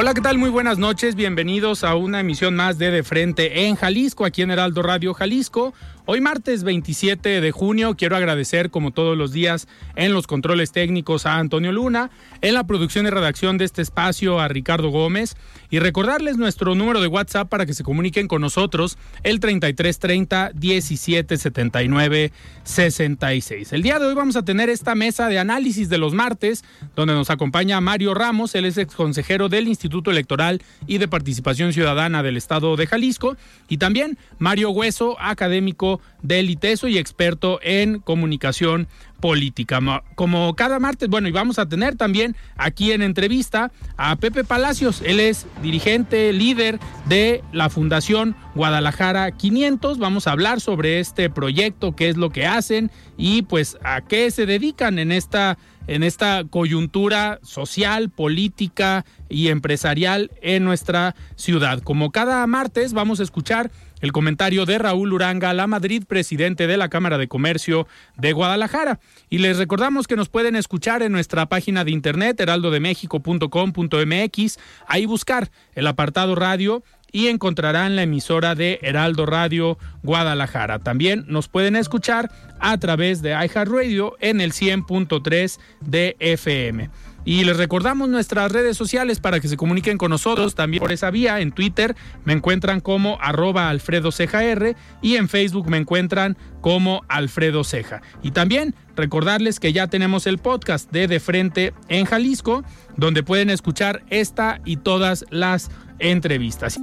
Hola, ¿qué tal? Muy buenas noches. Bienvenidos a una emisión más de De Frente en Jalisco, aquí en Heraldo Radio Jalisco. Hoy martes 27 de junio quiero agradecer como todos los días en los controles técnicos a Antonio Luna, en la producción y redacción de este espacio a Ricardo Gómez y recordarles nuestro número de WhatsApp para que se comuniquen con nosotros el 3330 1779 66. El día de hoy vamos a tener esta mesa de análisis de los martes donde nos acompaña Mario Ramos, él es ex consejero del Instituto Electoral y de Participación Ciudadana del Estado de Jalisco y también Mario Hueso, académico del ITESO y experto en comunicación política. Como cada martes, bueno, y vamos a tener también aquí en entrevista a Pepe Palacios. Él es dirigente, líder de la Fundación Guadalajara 500. Vamos a hablar sobre este proyecto, qué es lo que hacen y pues a qué se dedican en esta en esta coyuntura social, política y empresarial en nuestra ciudad. Como cada martes vamos a escuchar el comentario de Raúl Uranga, la Madrid, presidente de la Cámara de Comercio de Guadalajara. Y les recordamos que nos pueden escuchar en nuestra página de internet heraldodemexico.com.mx, ahí buscar el apartado radio y encontrarán la emisora de Heraldo Radio Guadalajara. También nos pueden escuchar a través de iHeartRadio en el 100.3 de FM. Y les recordamos nuestras redes sociales para que se comuniquen con nosotros también por esa vía. En Twitter me encuentran como arroba Alfredo Ceja R y en Facebook me encuentran como Alfredo Ceja. Y también recordarles que ya tenemos el podcast de De Frente en Jalisco, donde pueden escuchar esta y todas las entrevistas.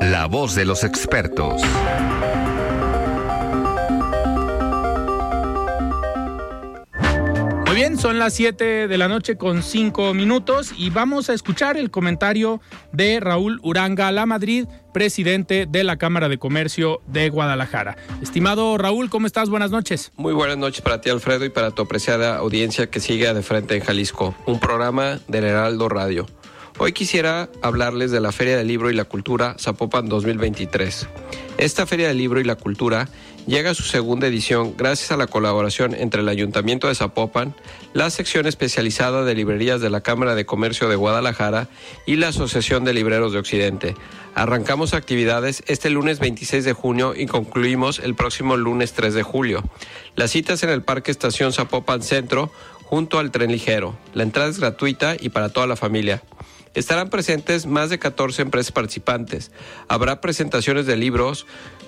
La voz de los expertos. Bien, son las 7 de la noche con 5 minutos y vamos a escuchar el comentario de Raúl Uranga La Madrid, presidente de la Cámara de Comercio de Guadalajara. Estimado Raúl, ¿cómo estás? Buenas noches. Muy buenas noches para ti, Alfredo, y para tu apreciada audiencia que sigue de frente en Jalisco, un programa del Heraldo Radio. Hoy quisiera hablarles de la Feria del Libro y la Cultura Zapopan 2023. Esta Feria del Libro y la Cultura llega a su segunda edición gracias a la colaboración entre el Ayuntamiento de Zapopan, la sección especializada de librerías de la Cámara de Comercio de Guadalajara y la Asociación de Libreros de Occidente. Arrancamos actividades este lunes 26 de junio y concluimos el próximo lunes 3 de julio. Las citas en el Parque Estación Zapopan Centro junto al tren ligero. La entrada es gratuita y para toda la familia. Estarán presentes más de 14 empresas participantes. Habrá presentaciones de libros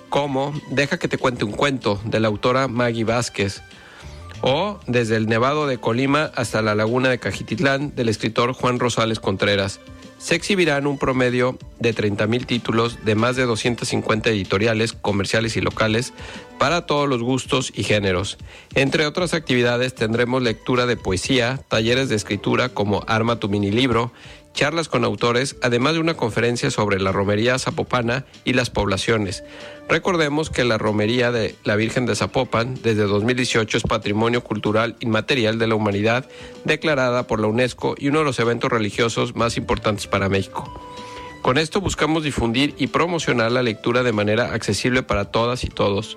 como Deja que te cuente un cuento de la autora Maggie Vázquez o Desde el Nevado de Colima hasta la Laguna de Cajititlán del escritor Juan Rosales Contreras. Se exhibirán un promedio de 30.000 títulos de más de 250 editoriales, comerciales y locales para todos los gustos y géneros. Entre otras actividades tendremos lectura de poesía, talleres de escritura como Arma tu mini libro, charlas con autores, además de una conferencia sobre la romería zapopana y las poblaciones. Recordemos que la romería de la Virgen de Zapopan desde 2018 es Patrimonio Cultural Inmaterial de la Humanidad declarada por la UNESCO y uno de los eventos religiosos más importantes para México. Con esto buscamos difundir y promocionar la lectura de manera accesible para todas y todos.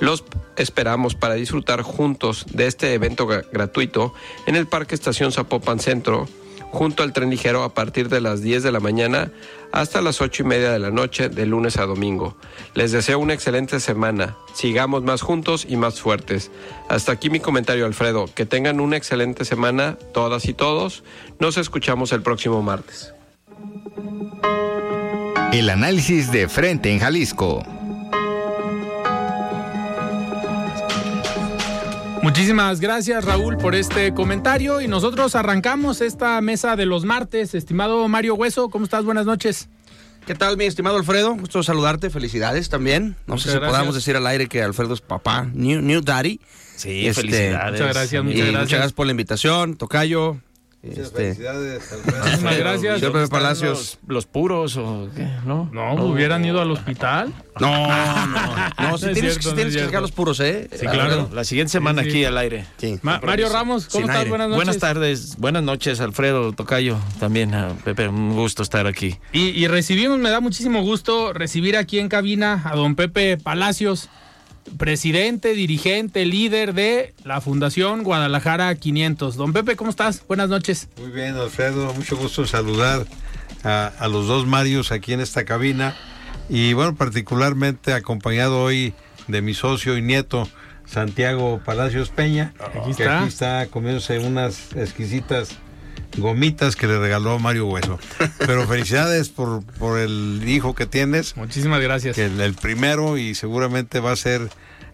Los esperamos para disfrutar juntos de este evento gratuito en el Parque Estación Zapopan Centro junto al tren ligero a partir de las 10 de la mañana hasta las 8 y media de la noche de lunes a domingo. Les deseo una excelente semana. Sigamos más juntos y más fuertes. Hasta aquí mi comentario, Alfredo. Que tengan una excelente semana todas y todos. Nos escuchamos el próximo martes. El análisis de frente en Jalisco. Muchísimas gracias Raúl por este comentario y nosotros arrancamos esta mesa de los martes. Estimado Mario Hueso, ¿cómo estás? Buenas noches. ¿Qué tal, mi estimado Alfredo? Gusto saludarte, felicidades también. No Muchas sé si gracias. podamos decir al aire que Alfredo es papá, new, new daddy. Sí, Este, felicidades. Muchas gracias, Y muchas gracias. muchas gracias por la invitación, Tocayo. Este, Muchísimas gracias. Señor Pepe ¿Están Palacios. Los, los puros o qué? ¿No? No, hubieran ido al hospital. No, no, no, No es tienes, cierto, no tienes es que sacar los puros, ¿eh? Sí, claro. La siguiente semana Sí, sí. aquí al aire. Sí. Ma- Mario Ramos, ¿cómo Sin estás? aire. Buenas noches. Buenas tardes, buenas noches, Alfredo, Tocayo, también, a Pepe, un gusto estar aquí. Y, y recibimos, me da muchísimo gusto recibir aquí en cabina a don Pepe Palacios, presidente, dirigente, líder de la Fundación Guadalajara 500. Don Pepe, ¿cómo estás? Buenas noches. Muy bien, Alfredo, mucho gusto en saludar a, a los dos Marios aquí en esta cabina y bueno, particularmente acompañado hoy de mi socio y nieto Santiago Palacios Peña, Aquí que está. aquí está comiéndose unas exquisitas gomitas que le regaló Mario Hueso. Pero felicidades por, por el hijo que tienes, Muchísimas gracias. que el, el primero y seguramente va a ser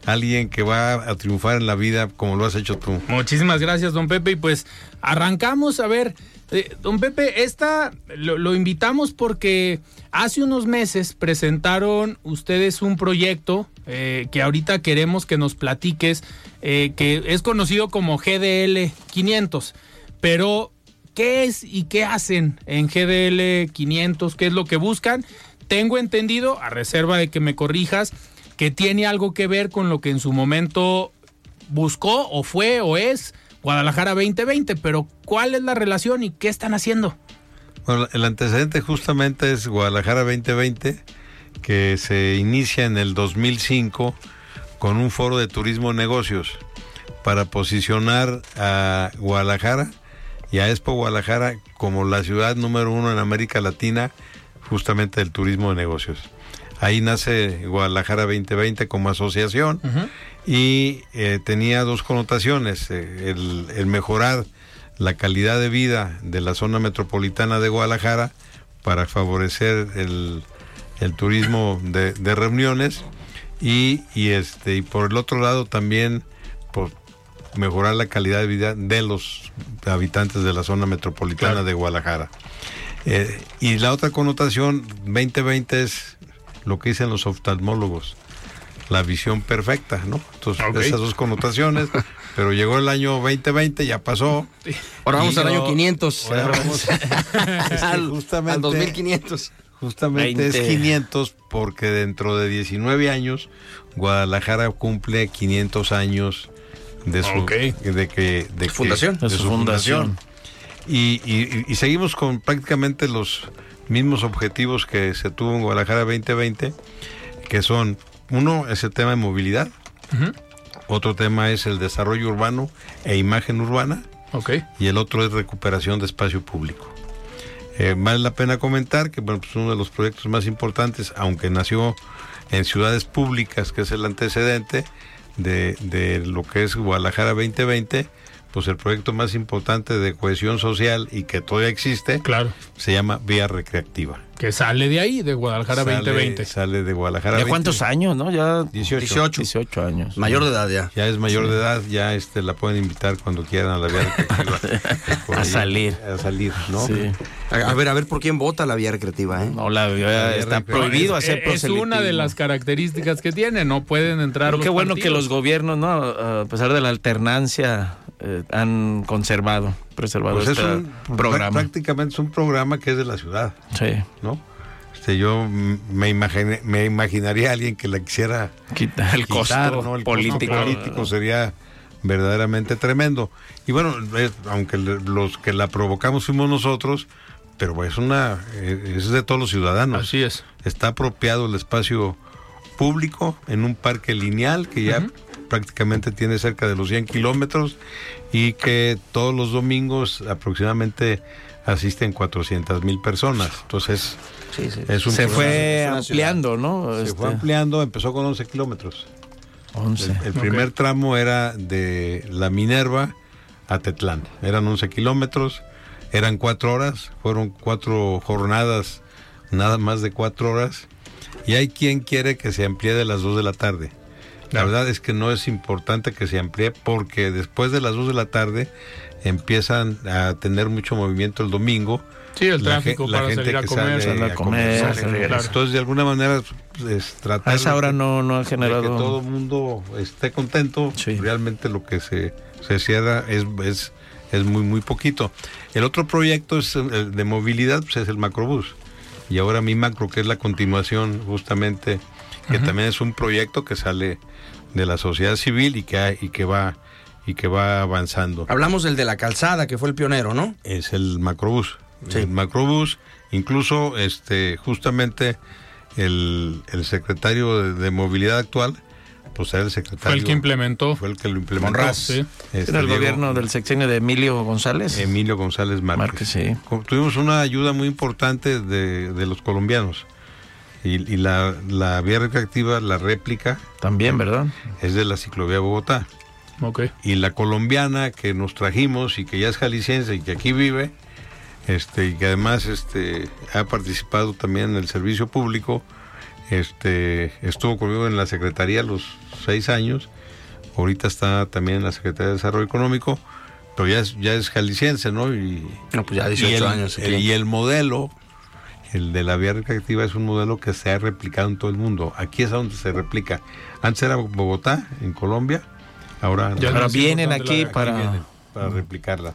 alguien que va a triunfar en la vida como lo has hecho tú. Muchísimas gracias, don Pepe. Y pues arrancamos a ver, eh, don Pepe, esta lo, lo invitamos porque hace unos meses presentaron ustedes un proyecto eh, que ahorita queremos que nos platiques, eh, que es conocido como GDL 500. Pero, ¿qué es y qué hacen en GDL 500? ¿Qué es lo que buscan? Tengo entendido, a reserva de que me corrijas, que tiene algo que ver con lo que en su momento buscó o fue o es Guadalajara 2020, pero ¿cuál es la relación y qué están haciendo? Bueno, el antecedente justamente es Guadalajara 2020, que se inicia en el 2005 con un foro de turismo negocios para posicionar a Guadalajara y a Expo Guadalajara como la ciudad número uno en América Latina justamente del turismo de negocios. Ahí nace Guadalajara 2020 como asociación y eh, tenía dos connotaciones, eh, el, el mejorar la calidad de vida de la zona metropolitana de Guadalajara para favorecer el, el turismo de, de reuniones y, y este y por el otro lado también por mejorar la calidad de vida de los habitantes de la zona metropolitana Claro. de Guadalajara. Eh, y la otra connotación 2020 es lo que dicen los oftalmólogos, la visión perfecta, ¿no? Entonces, esas dos connotaciones, pero llegó el año 2020, ya pasó. Ahora vamos al año yo- 500. Ahora vamos- Es que al, justamente- al 2500. Justamente es 20. 500 porque dentro de 19 años Guadalajara cumple 500 años de su Ok. de que de que- Fundación. de De su su fundación. fundación. Y, y- y seguimos con prácticamente los mismos objetivos que se tuvo en Guadalajara 2020, que son uno es el tema de movilidad, otro tema es el desarrollo urbano e imagen urbana Ok. y el otro es recuperación de espacio público. Eh, vale la pena comentar que bueno, pues uno de los proyectos más importantes, aunque nació en ciudades públicas, que es el antecedente de, de lo que es Guadalajara 2020, pues el proyecto más importante de cohesión social y que todavía existe, Claro. se llama Vía Recreativa. Que sale de ahí, de Guadalajara Sale- 2020. Sale de Guadalajara. ¿Ya 2020. cuántos años, no? Ya 18. 18. 18 años. Mayor de edad ya. Ya es mayor de edad, ya este la pueden invitar cuando quieran a la vía recreativa. A ahí, salir. A salir, ¿no? Sí. A, a ver, a ver por quién vota la vía recreativa, ¿eh? No, la, ya Ya está recreativa. prohibido es, hacer es una de las características que tiene, no pueden entrar Pero los qué bueno que los gobiernos, ¿no? A pesar de la alternancia, eh, han conservado, preservado Pues es este un programa. prácticamente es un programa que es de la ciudad, Sí. ¿no? Este, yo me, imaginé- me imaginaría a alguien que la quisiera Quitar el costo quitar, ¿no? El costo político. político sería verdaderamente tremendo. Y bueno, es- aunque los que la provocamos fuimos nosotros, pero es una eh, es de todos los ciudadanos. Así es. Está apropiado el espacio público en un parque lineal que ya prácticamente tiene cerca de los 100 kilómetros y que todos los domingos aproximadamente asisten 400 mil personas. Entonces, Sí, sí. es un Se fue ampliando, ¿no? se Este, fue ampliando, empezó con 11 kilómetros. 11. El, el primer tramo era de la Minerva a Tetlán. Eran 11 kilómetros, eran cuatro horas, fueron cuatro jornadas, nada más de cuatro horas. Y hay quien quiere que se amplíe de las 2 de la tarde. La verdad es que no es importante que se amplíe porque después de las 2 de la tarde empiezan a tener mucho movimiento el domingo. Sí, el La tráfico la para gente salir a que comer. sale salir a comer, a- regresar. Entonces, de alguna manera, pues, es tratar A esa de hora que- no, no ha de que generado. todo el mundo esté contento. Sí. Realmente lo que se, se cierra es, es, es muy, muy poquito. El otro proyecto es el de movilidad, pues es el macrobús. Y ahora mi macro, que es la continuación justamente, que también es un proyecto que sale de la sociedad civil y que, y que va y que va avanzando. Hablamos del de la calzada, que fue el pionero, ¿no? Es el macrobús. Sí. El macrobús, incluso este, justamente el, el secretario de, de movilidad actual, pues era el secretario. Fue el que implementó. Fue el que lo implementó. Monraz. Sí. Este, Era el Diego- gobierno del sexenio de Emilio González. Emilio González Márquez. Márquez, sí. Co- Tuvimos una ayuda muy importante de, de los colombianos. Y, y la, la vía recreativa, la réplica, También, ¿verdad? es de la ciclovía Bogotá. Ok. Y la colombiana que nos trajimos y que ya es jalisciense y que aquí vive, este, y que además este, ha participado también en el servicio público, este, estuvo conmigo en la Secretaría los seis años, ahorita está también en la Secretaría de Desarrollo Económico, pero ya es, ya es jalisciense, ¿no? Y, No, pues ya y 18 el, años. el- y el modelo, el de la vía recreativa, es un modelo que se ha replicado en todo el mundo. Aquí es donde se replica. Antes era Bogotá, en Colombia, ahora, Ya vienen aquí la- para. vienen para replicarla.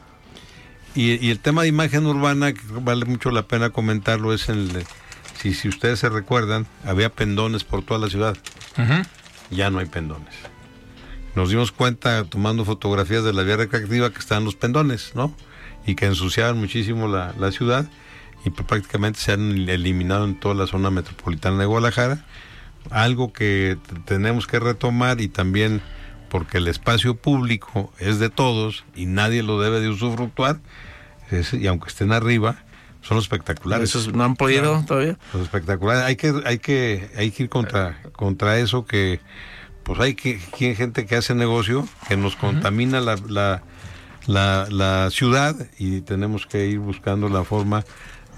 Y, y el tema de imagen urbana, que vale mucho la pena comentarlo, es el... Si, si ustedes se recuerdan, había pendones por toda la ciudad. Ya no hay pendones. Nos dimos cuenta tomando fotografías de la vía recreativa que estaban los pendones, ¿no? Y que ensuciaban muchísimo la, la ciudad y pr- prácticamente se han eliminado en toda la zona metropolitana de Guadalajara. Algo que tenemos que retomar y también porque el espacio público es de todos y nadie lo debe de usufructuar, es- y aunque estén arriba, son espectaculares. Esos no han podido todavía. Los espectaculares. Hay que, hay que, hay que ir contra, contra eso que, pues hay que, hay gente que hace negocio, que nos contamina la, la, la, la ciudad y tenemos que ir buscando la forma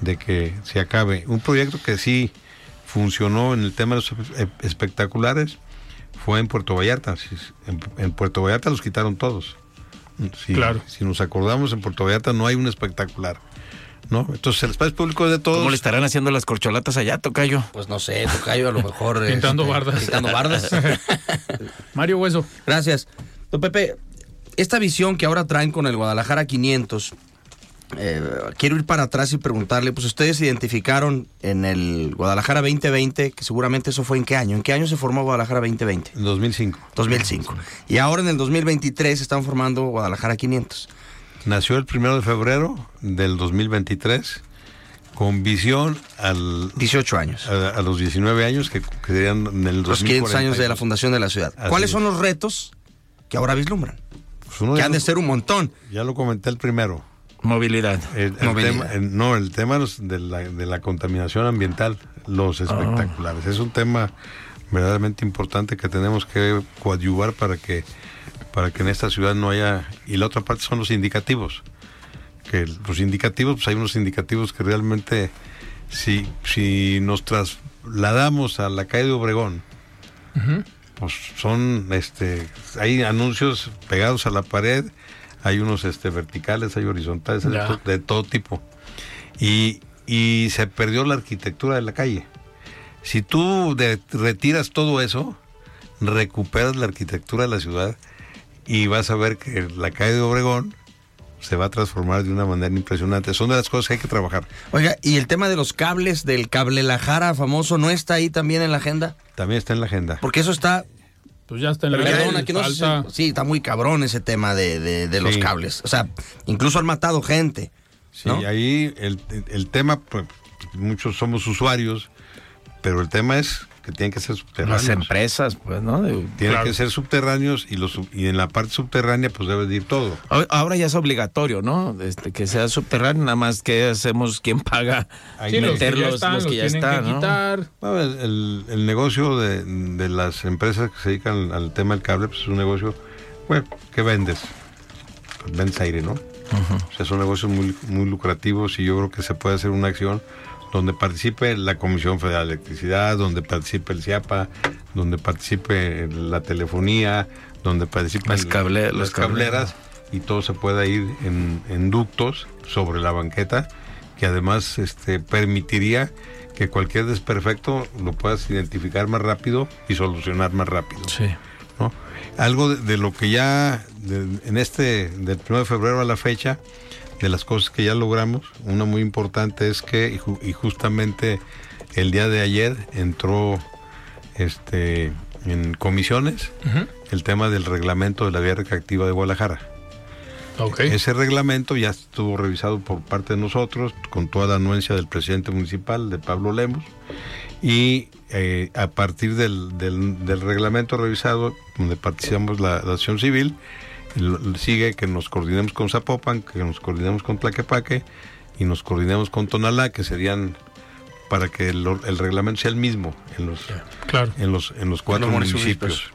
de que se acabe. Un proyecto que sí funcionó en el tema de los espe- espectaculares fue en Puerto Vallarta. En, en Puerto Vallarta los quitaron todos. Si, Claro. si nos acordamos, en Puerto Vallarta no hay un espectacular. ¿no? Entonces el espacio público es de todos. ¿Cómo le estarán haciendo las corcholatas allá, Tocayo? Pues no sé, Tocayo, a lo mejor. Pintando este, bardas. Pintando bardas. Mario Hueso. Gracias. Don Pepe, esta visión que ahora traen con el Guadalajara 500, eh, quiero ir para atrás y preguntarle, pues ustedes identificaron en el Guadalajara 2020, que seguramente eso fue en qué año, ¿en qué año se formó Guadalajara 2020? En 2005. 2005. Y ahora en el 2023 están formando Guadalajara 500. Nació el primero de febrero del 2023 con visión al, 18 años. a, a los 19 años que, que serían en el Los 500 años de la 2042. fundación de la ciudad. Así ¿Cuáles es. son los retos que ahora vislumbran? Pues uno Que han de ser un montón. Ya lo comenté el primero. Movilidad. El, el Movilidad. tema, el- no, el tema de la, de la contaminación ambiental, los espectaculares. Es un tema verdaderamente importante que tenemos que coadyuvar para que, para que en esta ciudad no haya... Y la otra parte son los indicativos. Que los indicativos, pues hay unos indicativos que realmente, si, si nos trasladamos a la calle de Obregón, pues son, este, hay anuncios pegados a la pared, hay unos este, verticales, hay horizontales, hay de, to- de todo tipo. Y, y se perdió la arquitectura de la calle. Si tú de- retiras todo eso, recuperas la arquitectura de la ciudad y vas a ver que la calle de Obregón se va a transformar de una manera impresionante. Son de las cosas que hay que trabajar. Oiga, ¿y el tema de los cables, del cable La Jara famoso, no está ahí también en la agenda? También está en la agenda. Porque eso está... Pues ya está en la Perdón, ley, aquí no sé si- falta- sí, está muy cabrón ese tema de, de- de los Sí. cables. O sea, incluso han matado gente. Sí, ¿no? ahí el, el tema, pues, muchos somos usuarios, pero el tema es tienen que ser subterráneos. Las empresas, pues, ¿no? De- Tienen Claro. que ser subterráneos y, los, sub- y en la parte subterránea pues debe de ir todo. Ahora ya es obligatorio, ¿no? Este, que sea subterráneo, nada más que hacemos quién paga Ahí Sí, los que meter ya los, están, los que ya están, que ¿no? quitar. Bueno, el, el- el negocio de, de las empresas que se dedican al tema del cable pues es un negocio, bueno, ¿qué vendes? Pues vendes aire, ¿no? O sea, son negocios muy, muy lucrativos y yo creo que se puede hacer una acción donde participe la Comisión Federal de Electricidad, donde participe el CIAPA, donde participe la telefonía, donde participen Las cable- las las cableras y todo se pueda ir en, en ductos sobre la banqueta que además este, permitiría que cualquier desperfecto lo puedas identificar más rápido y solucionar más rápido. Sí. ¿no? Algo de, de lo que ya de- en este del 1 de febrero a la fecha de las cosas que ya logramos, una muy importante es que y, ju- y justamente el día de ayer entró este en comisiones el tema del reglamento de la vía recreativa de Guadalajara. Ok. Ese reglamento ya estuvo revisado por parte de nosotros, con toda la anuencia del presidente municipal, de Pablo Lemos, y eh, a partir del, del- del reglamento revisado, donde participamos la, la acción civil, sigue que nos coordinemos con Zapopan, que nos coordinemos con Tlaquepaque y nos coordinemos con Tonalá, que serían para que el, el reglamento sea el mismo en los, Claro. en los, en los cuatro los municipios. municipios.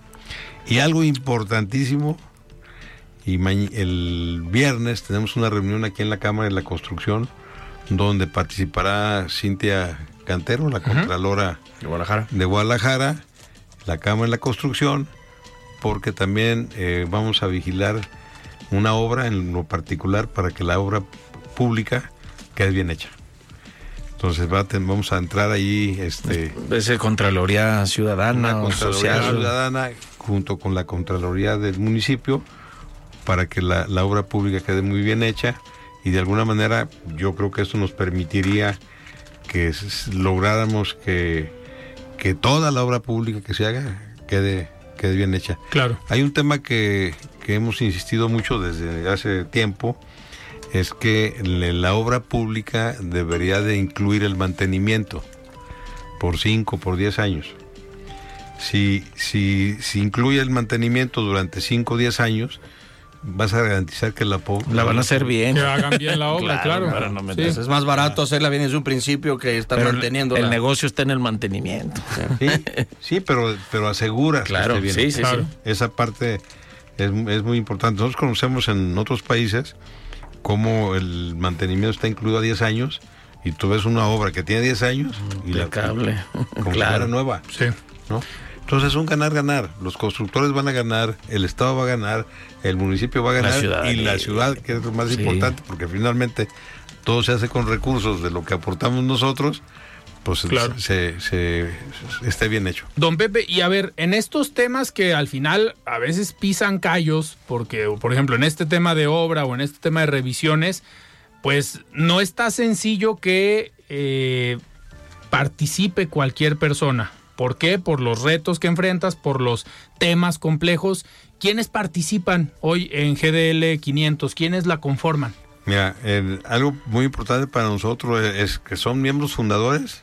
Y algo importantísimo, y el viernes tenemos una reunión aquí en la Cámara de la Construcción, donde participará Cintia Cantero, la Contralora De Guadalajara. de Guadalajara, la Cámara de la Construcción, porque también eh, vamos a vigilar una obra en lo particular para que la obra pública quede bien hecha. Entonces va a ten- vamos a entrar ahí este, Ese Contraloría una Ciudadana Contraloría Social. Ciudadana junto con la Contraloría del municipio para que la, la obra pública quede muy bien hecha y de alguna manera yo creo que esto nos permitiría que lográramos que, que toda la obra pública que se haga quede, quede bien hecha. Claro. Hay un tema que, que hemos insistido mucho desde hace tiempo, es que la obra pública debería de incluir el mantenimiento por 5, por 10 años. Si, si, si incluye el mantenimiento durante 5 o 10 años, vas a garantizar que la, La van a hacer bien. Que hagan bien la obra, claro. para no Sí. Es más barato hacerla bien desde un principio que estar Pero manteniendo el negocio está en el mantenimiento. Sí, sí, pero, pero aseguras Claro, que esté bien sí, Claro. Esa parte es, es muy importante. Nosotros conocemos en otros países cómo el mantenimiento está incluido a 10 años y tú ves una obra que tiene 10 años y la Impecable. como si Claro. fuera nueva, Sí. ¿no? Entonces es un ganar-ganar. Los constructores van a ganar, el Estado va a ganar, el municipio va a La ganar y ciudadanía. la ciudad, que es lo más Sí. importante, porque finalmente todo se hace con recursos de lo que aportamos nosotros, pues Claro. se, se- se- esté bien hecho. Don Pepe, y a ver, en estos temas que al final a veces pisan callos, porque, por ejemplo, en este tema de obra o en este tema de revisiones, pues no está sencillo que eh, participe cualquier persona. ¿Por qué? Por los retos que enfrentas, por los temas complejos. ¿Quiénes participan hoy en GDL 500? ¿Quiénes la conforman? Mira, el- algo muy importante para nosotros es, es que son miembros fundadores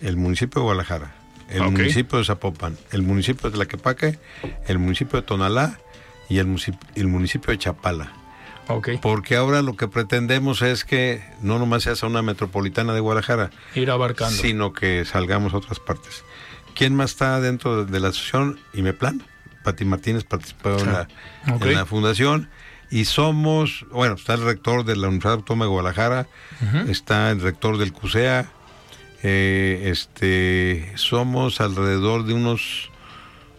el municipio de Guadalajara, el municipio de Zapopan, el municipio de Tlaquepaque, el municipio de Tonalá y el, municipio, el municipio de Chapala. Ok. Porque ahora lo que pretendemos es que no nomás se hace una metropolitana de Guadalajara, Ir abarcando. sino que salgamos a otras partes. ¿Quién más está dentro de la asociación? Imeplan. Pati Martínez participó en, la, Ok. en la fundación. Y somos, bueno, está el rector de la Universidad Autónoma de Guadalajara, está el rector del CUSEA, eh, este, somos alrededor de unos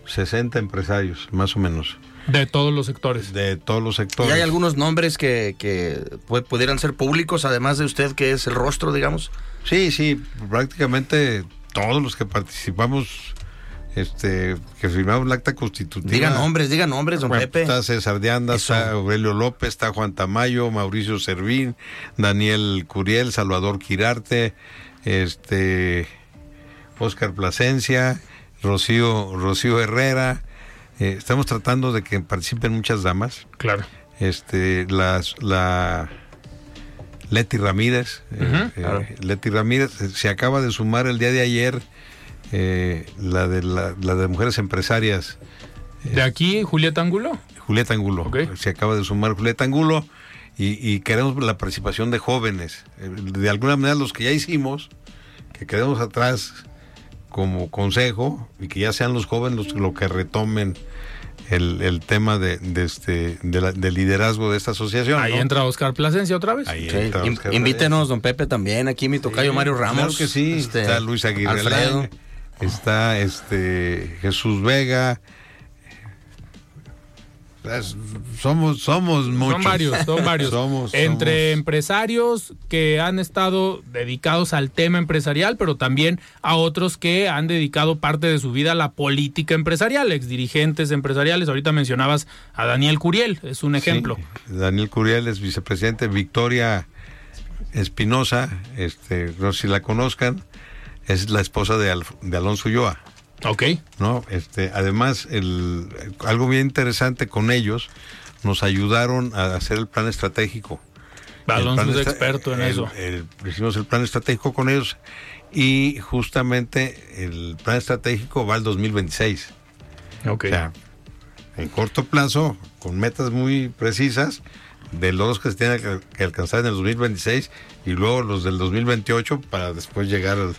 60 empresarios, más o menos, De todos los sectores. de todos los Y sectores. hay algunos nombres que, que pu- pudieran ser públicos, además de usted, que es el rostro, digamos. Sí, sí, prácticamente todos los que participamos, este, que firmamos el acta constitutiva. Diga nombres, diga nombres, don Bueno, Pepe. Está César de Anda, Eso. está Aurelio López, está Juan Tamayo, Mauricio Servín, Daniel Curiel, Salvador Quirarte, este, Oscar Plasencia, Rocío, Rocío Herrera. Eh, estamos tratando de que participen muchas damas. Claro. Este, las, la Leti Ramírez, eh, eh, claro. Leti Ramírez eh, se acaba de sumar el día de ayer eh, la, de la, la de mujeres empresarias, De aquí, Julieta Angulo. Julieta Angulo. Se acaba de sumar Julieta Angulo y, y queremos la participación de jóvenes. De alguna manera los que ya hicimos, que quedemos atrás como consejo y que ya sean los jóvenes los, los que retomen el, el tema de, de este, de la- del liderazgo de esta asociación. Ahí ¿no? entra Oscar Plasencia otra vez. Ahí Sí, entra Oscar invítenos, don Pepe, también. Aquí mi tocayo Sí, Mario Ramos. Claro que sí. este, está Luis Aguirre Alfredo. Está este Jesús Vega. Somos, somos muchos. Son varios, son varios. Somos- Entre somos- empresarios que han estado dedicados al tema empresarial, pero también a otros que han dedicado parte de su vida a la política empresarial, exdirigentes empresariales. Ahorita mencionabas a Daniel Curiel, es un ejemplo. Sí, Daniel Curiel es vicepresidente. Victoria Espinosa, este, no sé si la conozcan, es la esposa de, de Alonso Ulloa. Ok. ¿no? Este, además, el, algo bien interesante con ellos, nos ayudaron a hacer el plan estratégico. Alonso es experto en el- eso. el- hicimos el plan estratégico con ellos y justamente el plan estratégico va al 2026. Ok. O sea, en corto plazo, con metas muy precisas, de logros que se tienen que, alcanzar en el 2026 y luego los del 2028 para después llegar al,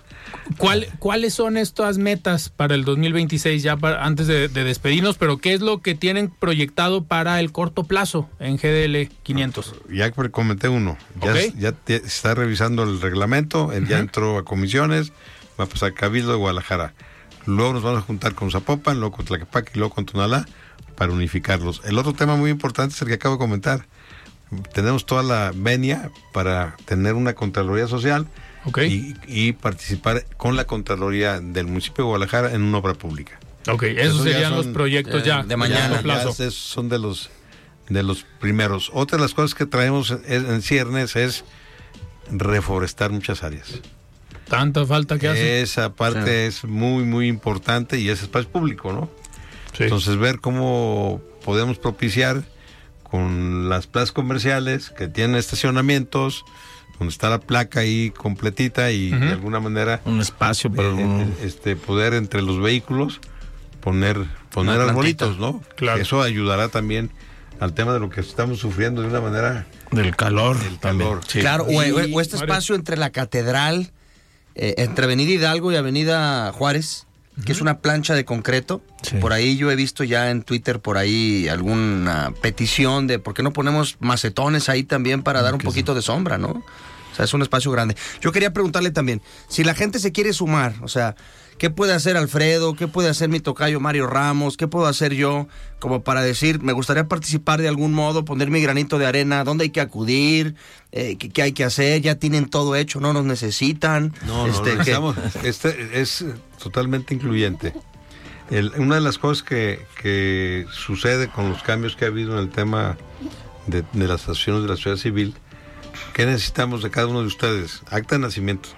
¿Cuál- ¿Cuáles son estas metas para el 2026 ya para- antes de, de despedirnos? Pero ¿qué es lo que tienen proyectado para el corto plazo en GDL 500? Ya que comenté uno, ya, Ok. ya te- está revisando el reglamento, él ya entró a comisiones, va a pasar a Cabildo de Guadalajara. Luego nos vamos a juntar con Zapopan, luego con Tlaquepaque y luego con Tonalá para unificarlos. El otro tema muy importante es el que acabo de comentar. Tenemos toda la venia para tener una Contraloría Social y, y participar con la Contraloría del municipio de Guadalajara en una obra pública. Ok, esos Esos ya serían son, los proyectos eh, ya de mañana. corto plazo. Ya es- son de los de los primeros. Otra de las cosas que traemos en, en ciernes es reforestar muchas áreas. Tanta falta que hace. Esa parte es muy muy importante y es espacio público, ¿no? Sí. Entonces ver cómo podemos propiciar con las plazas comerciales que tienen estacionamientos, donde está la placa ahí completita y de alguna manera Un espacio para eh, un- eh, este poder entre los vehículos poner poner arbolitos, ¿no? Claro. Eso ayudará también al tema de lo que estamos sufriendo de una manera del calor. del calor. Sí. Claro, o, Y- o- o este espacio entre la catedral, eh, entre Avenida Hidalgo y Avenida Juárez, que es una plancha de concreto. Sí. Por ahí yo he visto ya en Twitter por ahí alguna petición de por qué no ponemos macetones ahí también para dar un poquito de sombra, ¿no? O sea, es un espacio grande. Yo quería preguntarle también, si la gente se quiere sumar, o sea, ¿qué puede hacer Alfredo? ¿Qué puede hacer mi tocayo Mario Ramos? ¿Qué puedo hacer yo como para decir, me gustaría participar de algún modo, poner mi granito de arena? ¿Dónde hay que acudir? Eh, ¿qué, qué hay que hacer? ¿Ya tienen todo hecho? ¿No nos necesitan? No, no, Este, no, estamos- este es totalmente incluyente. El- una de las cosas que, que sucede con los cambios que ha habido en el tema de, de las asociaciones de la sociedad civil, ¿qué necesitamos de cada uno de ustedes? Acta de nacimiento,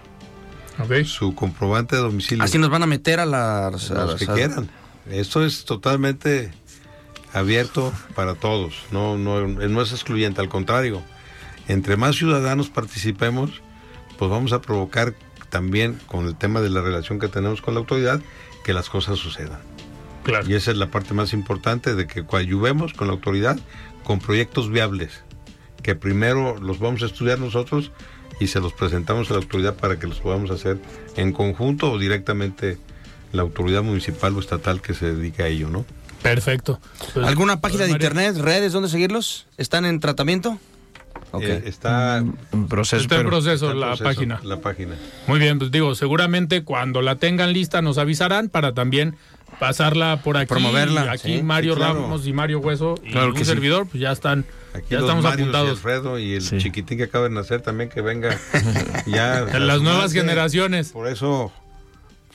Ok. su comprobante de domicilio. Así nos van a meter a las... a los las- que a- quieran. Esto es totalmente abierto para todos, no, no, no es excluyente, al contrario. Entre más ciudadanos participemos, pues vamos a provocar también con el tema de la relación que tenemos con la autoridad, que las cosas sucedan. Claro. Y esa es la parte más importante de que coadyuvemos con la autoridad con proyectos viables, que primero los vamos a estudiar nosotros y se los presentamos a la autoridad para que los podamos hacer en conjunto o directamente la autoridad municipal o estatal que se dedica a ello, ¿no? Perfecto. Pues, ¿Alguna página de Mario, internet, redes, dónde seguirlos? ¿Están en tratamiento? Eh, está En proceso. Está en proceso está en la proceso, página. La página. Muy bien, pues digo, seguramente cuando la tengan lista nos avisarán para también pasarla por aquí. Promoverla, Y Aquí sí, Mario sí, claro. Ramos y Mario Hueso y Claro un sí. servidor, pues ya están, Aquí ya los estamos Marios y apuntados. Alfredo y el Sí. chiquitín que acaba de nacer también que venga ya. las nuevas generaciones. Por eso,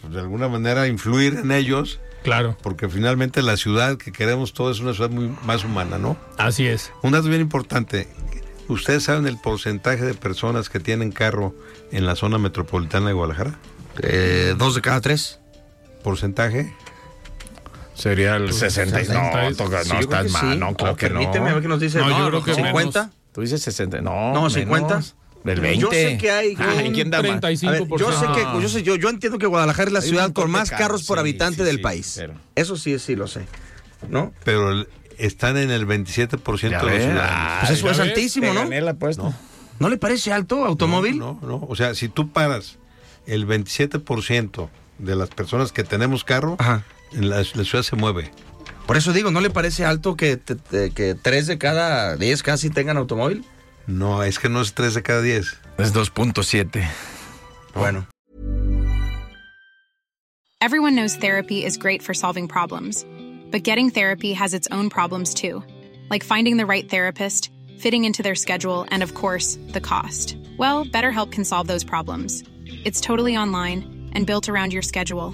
pues, de alguna manera, influir en ellos, Claro, porque finalmente la ciudad que queremos todos es una ciudad muy más humana, ¿no? así es. Un dato bien importante. ¿Ustedes saben el porcentaje de personas que tienen carro en la zona metropolitana de Guadalajara? Eh, dos de cada tres. ¿Porcentaje? Sería el 60. sesenta. No, toca, Sí, no, creo que mal. sí. No, claro Oh, que no. permíteme, a ver qué nos dice. No, yo creo que 50. Tú dices 60. No, No, 50. menos. Del 20. Yo sé que hay. Ay, ¿quién da más? 35%. A ver, yo sé que yo, sé- yo, yo entiendo que Guadalajara es la Hay ciudad con más carros, carros por sí, habitante sí, del sí, país. pero- Eso sí, sí lo sé. ¿No? Pero están en el 27% Ya de los ciudadanos. Pues eso es ves, altísimo, ¿no? Gané la apuesta. ¿No le parece alto automóvil? No, no, o sea, si tú paras el 27% de las personas que tenemos carro, Ajá. La, la ciudad se mueve. Por eso digo, ¿no le parece alto que, te- te- que tres de cada diez casi tengan automóvil? No, es que no es 3 de cada 10. Es 2.7. Bueno. Everyone knows therapy is great for solving problems, but getting therapy has its own problems too, like finding the right therapist, fitting into their schedule, and of course, the cost. Well, BetterHelp can solve those problems. It's totally online and built around your schedule.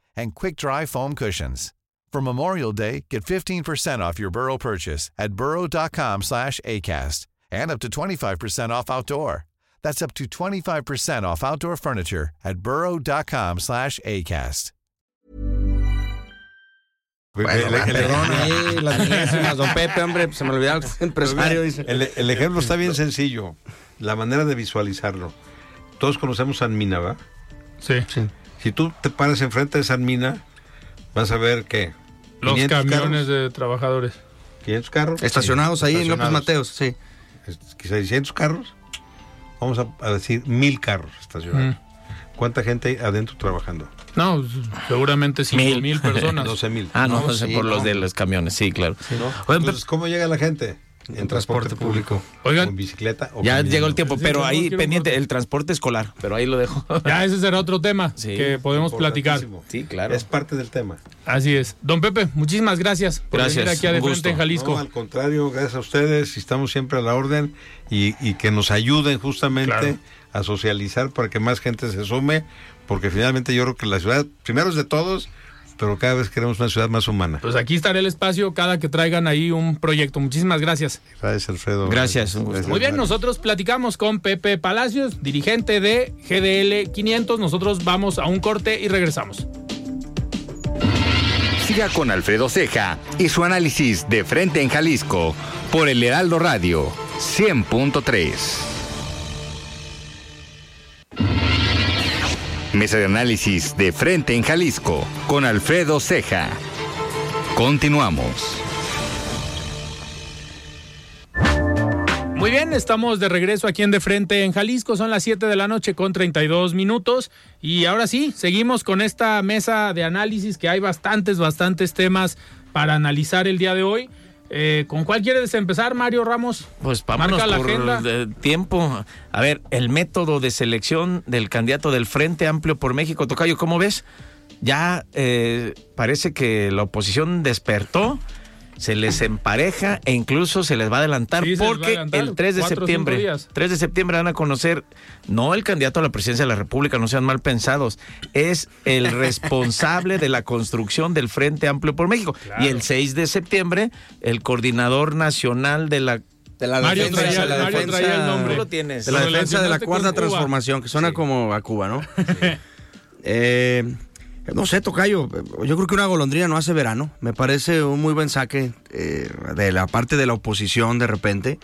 and quick-dry foam cushions. For Memorial Day, get 15% off your Burrow purchase at burrow.com slash ACAST and up to 25% off outdoor. That's up to 25% off outdoor furniture at burrow.com slash ACAST. El- el- el- las milésimas, don Pepe, hombre, se me olvidó el empresario, dice. El, el ejemplo está bien sencillo. La manera de visualizarlo. Todos conocemos San Mina, ¿va? Sí. Si tú te paras enfrente de San Mina, vas a ver que Los 500 camiones carros, de trabajadores. 500 carros. Estacionados ahí en López. Mateos, sí. Es- 600 carros. Vamos a, a decir mil carros estacionados. ¿Cuánta gente hay adentro trabajando? No, seguramente cinco Mil. mil personas. 12 mil. Ah, no, sí, por los de los camiones, sí, claro. Entonces, ¿cómo llega la gente? En transporte público. Oigan. O en bicicleta. o ya caminando. llegó el tiempo, pero ahí pendiente el transporte escolar, pero ahí lo dejo. Ya ese será otro tema Sí, que podemos platicar. Sí, claro. Es parte del tema. Así es. Don Pepe, muchísimas gracias por Gracias, venir aquí a De Frente en Jalisco. No, al contrario, gracias a ustedes. Estamos siempre a la orden y, y que nos ayuden justamente Claro. a socializar para que más gente se sume, porque finalmente yo creo que la ciudad, primero es de todos, pero cada vez queremos una ciudad más humana. Pues aquí estará el espacio cada que traigan ahí un proyecto. Muchísimas gracias. Gracias, Alfredo. Gracias, un gusto. Muy bien, Mario. nosotros platicamos con Pepe Palacios, dirigente de GDL 500. Nosotros vamos a un corte y regresamos. Siga con Alfredo Ceja y su análisis de frente en Jalisco por el Heraldo Radio 100.3. Mesa de análisis de frente en Jalisco con Alfredo Ceja. Continuamos. Muy bien, estamos de regreso aquí en De Frente en Jalisco. Son las 7 de la noche con 32 minutos. Y ahora sí, seguimos con esta mesa de análisis que hay bastantes, bastantes temas para analizar el día de hoy. Eh, ¿Con cuál quieres empezar, Mario Ramos? Pues vámonos Marca la por agenda. eh, tiempo. A ver, el método de selección del candidato del Frente Amplio por México, Tocayo, ¿cómo ves? Ya eh, parece que la oposición despertó, se les empareja e incluso se les va a adelantar Sí, porque adelantar, el 3 de septiembre, días. 3 de septiembre van a conocer no el candidato a la presidencia de la República, no sean mal pensados, es el responsable de la construcción del Frente Amplio por México. Y el 6 de septiembre, el coordinador nacional de la De la Mario defensa, traía- de la Mario defensa- traía el nombre. Tú lo tienes. De la Lo defensa de la relacionaste cuarta transformación, que suena como a Cuba, ¿no? Eh, no sé, Tocayo, yo creo que una golondrina no hace verano. Me parece un muy buen saque eh, de la parte de la oposición de repente.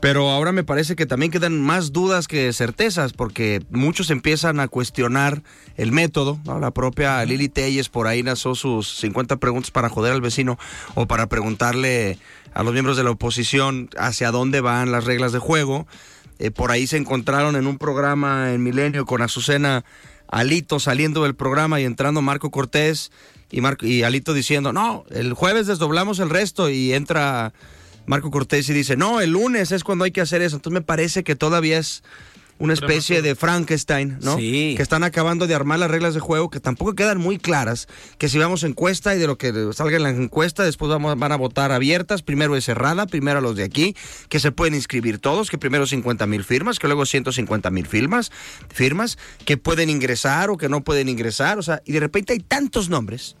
Pero ahora me parece que también quedan más dudas que certezas, porque muchos empiezan a cuestionar el método. ¿no? La propia Lili Telles por ahí lanzó sus 50 preguntas para joder al vecino o para preguntarle a los miembros de la oposición hacia dónde van las reglas de juego. Eh, por ahí se encontraron en un programa en Milenio con Azucena Alito saliendo del programa y entrando Marco Cortés y, y Alito diciendo, no, el jueves desdoblamos el resto y entra Marco Cortés y dice, no, el lunes es cuando hay que hacer eso. Entonces me parece que todavía es, una especie de Frankenstein, ¿no? Sí. Que están acabando de armar las reglas de juego que tampoco quedan muy claras. Que si vamos a encuesta y de lo que salga en la encuesta, después vamos, van a votar abiertas. Primero es cerrada, primero a los de aquí, que se pueden inscribir todos, que primero 50 mil firmas, que luego 150 mil firmas, firmas, que pueden ingresar o que no pueden ingresar. O sea, y de repente hay tantos nombres.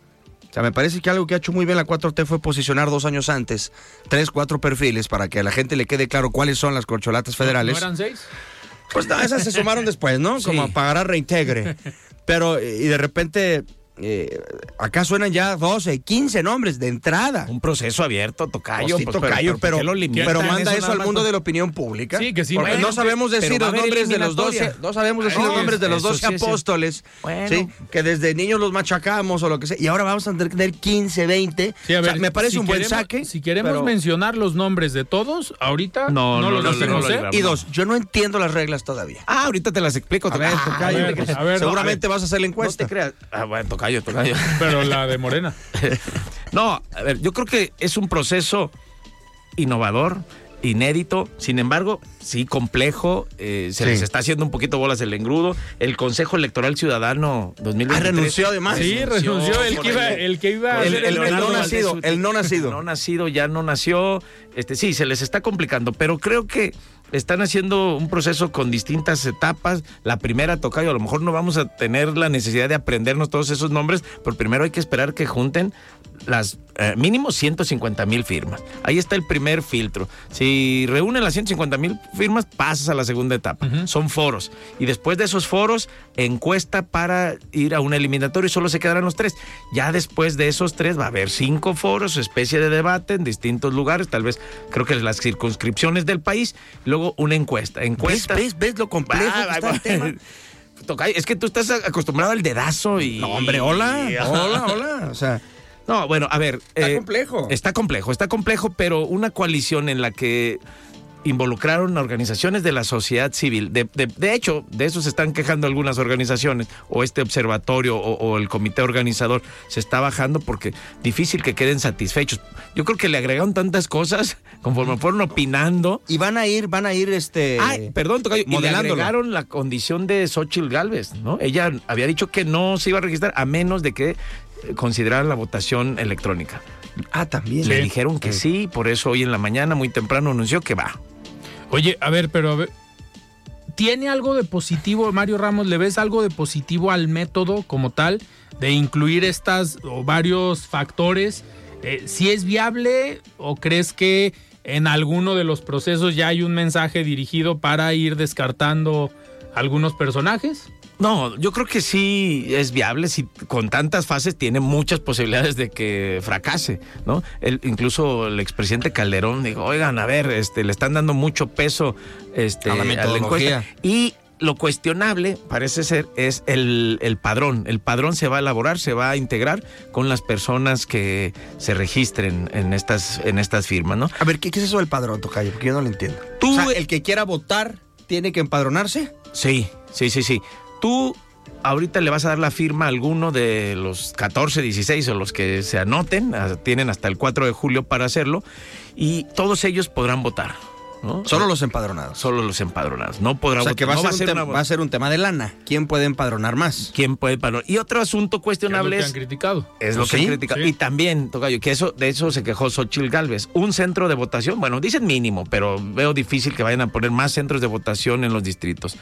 O sea, me parece que algo que ha hecho muy bien la 4T fue posicionar dos años antes tres, cuatro perfiles para que a la gente le quede claro cuáles son las corcholatas federales. ¿No eran seis? Pues no, esas se sumaron después, ¿no? Sí. Como para agarrar reintegre. Pero, y de repente, eh, acá suenan ya 12, 15 nombres de entrada. Un proceso abierto, tocayo. Pues sí, pues, tocayo, ¿por pero, pero manda eso, al mundo de la opinión pública. Sí, que sí, Porque bueno, no sabemos decir los nombres de los 12, eliminatoria. no sabemos decir los nombres de los eso 12 sí apóstoles, Bueno. ¿sí? que desde niños los machacamos o lo que sea, y ahora vamos a tener 15, 20. Sí, a O sea, ver, me parece si un buen queremos- saque. Si queremos pero- mencionar los nombres de todos, ahorita No, no, no, los no, decimos, no. Y dos, yo no entiendo las reglas todavía. Ah, ahorita te las explico. Seguramente no, a vas a hacer la No encuesta. te creas. Ah, bueno, tocayo, tocayo. Pero la de Morena. No, a ver, yo creo que es un proceso innovador, inédito, sin embargo, sí complejo, eh, se Sí. les está haciendo un poquito bolas el engrudo. El Consejo Electoral Ciudadano 2023 Ah, renunció además. Sí, renunció el que iba, el que iba a El- ser el- el no nacido, el no nacido. No nacido, ya no nació. Este, sí, se les está complicando, pero creo que están haciendo un proceso con distintas etapas. La primera, Tocayo, a lo mejor no vamos a tener la necesidad de aprendernos todos esos nombres, pero primero hay que esperar que junten las eh, mínimo 150 mil firmas. Ahí está el primer filtro. Si reúnen las 150 mil firmas, pasas a la segunda etapa. Son foros. Y después de esos foros, encuesta para ir a un eliminatorio y solo se quedarán los tres. Ya después de esos tres va a haber cinco foros, especie de debate en distintos lugares, tal vez creo que las circunscripciones del país, luego una encuesta. ¿Ves, Encuesta. ves, ves lo complejo Ah, que está va- el tema? Tocayo, es que tú estás acostumbrado al dedazo y. No, hombre, hola, hola, hola. O sea, No, bueno, a ver. eh, Está complejo. Está complejo, está complejo, pero una coalición en la que involucraron a organizaciones de la sociedad civil. De, de- de hecho, de eso se están quejando algunas organizaciones, o este observatorio, o, o el comité organizador, se está bajando porque difícil que queden satisfechos. Yo creo que le agregaron tantas cosas conforme fueron opinando. y van a ir, van a ir este. Ay, perdón, Tocayo, y le agregaron la condición de Xochitl Galvez, ¿no? Ella había dicho que no se iba a registrar a menos de que eh, consideraran la votación electrónica. Ah, también. Le dijeron que sí, por eso hoy en la mañana muy temprano anunció que va. Oye, a ver, pero a ver, ¿tiene algo de positivo, Mario Ramos? ¿Le ves algo de positivo al método como tal de incluir estas o varios factores? Eh, ¿Si es viable o crees que en alguno de los procesos ya hay un mensaje dirigido para ir descartando algunos personajes? No, yo creo que sí es viable, si con tantas fases tiene muchas posibilidades de que fracase, ¿no? El, incluso el expresidente Calderón dijo, oigan, a ver, este, le están dando mucho peso este, A la metodología. Y lo cuestionable, parece ser, es el, el padrón. El padrón se va a elaborar, se va a integrar con las personas que se registren en estas, en estas firmas, ¿no? A ver, ¿qué, qué es eso del padrón, Tocayo? Porque yo no lo entiendo. Tú- o sea, el que quiera votar tiene que empadronarse. Sí, sí, sí, sí. Tú ahorita le vas a dar la firma a alguno de los 14, 16 o los que se anoten, tienen hasta el 4 de julio para hacerlo, y todos ellos podrán votar. ¿No? Solo los empadronados. Solo los empadronados. No podrá O sea, votar. que va, no a ser un tema, una- va a ser un tema de lana. ¿Quién puede empadronar más? ¿Quién puede empadronar? Y otro asunto Que es lo cuestionable que han criticado. Es lo ¿Sí? que han criticado. Sí. Y también, Tocayo, que eso, de eso se quejó Xochil Galvez. Un centro de votación, bueno, dicen mínimo, pero veo difícil que vayan a poner más centros de votación en los distritos.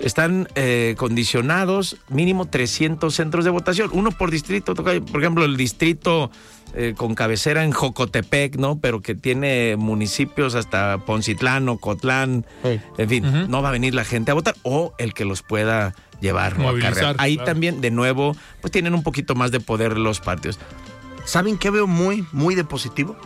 Están eh, condicionados mínimo 300 centros de votación, uno por distrito, Tocayo. Por ejemplo, el distrito eh, con cabecera en Jocotepec, ¿no? Pero que tiene municipios hasta Poncitlán, Ocotlán, Sí. en fin, no va a venir la gente a votar o el que los pueda llevar ¿no? Movilizar, acarrear. Ahí claro. también, de nuevo, pues tienen un poquito más de poder los partidos. ¿Saben qué veo muy, muy de positivo?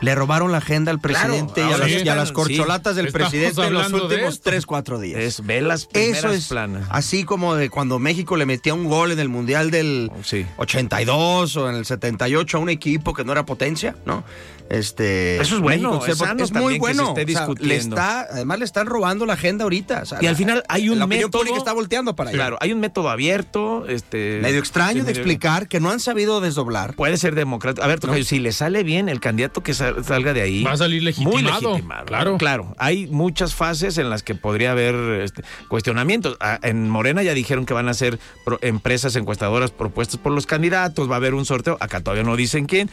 Le robaron la agenda al presidente y, a ahora las, sí y a las corcholatas del Estamos presidente en los últimos. 3, 4 días. Es, ve las primeras Eso es planas. así como de cuando México le metía un gol en el Mundial del Sí. 82 o en el 78 a un equipo que no era potencia, ¿no? Este, Eso es bueno, México, es sano es muy que se bueno. esté O sea, le discutiendo. está, además le están robando la agenda ahorita. o sea, Y al final hay un la método- pública está volteando para allá. Claro, hay un método abierto, este Medio extraño sí, de explicar que no han sabido desdoblar. Puede ser democrático. A ver, Tocayo, si le sale bien el candidato que sal- salga de ahí. Va a salir Muy legitimado, legitimado. claro. Claro. Hay muchas fases en las que podría haber este, cuestionamientos. Ah, En Morena ya dijeron que van a ser pro- empresas encuestadoras propuestas por los candidatos. Va a haber un sorteo. Acá todavía no dicen quién.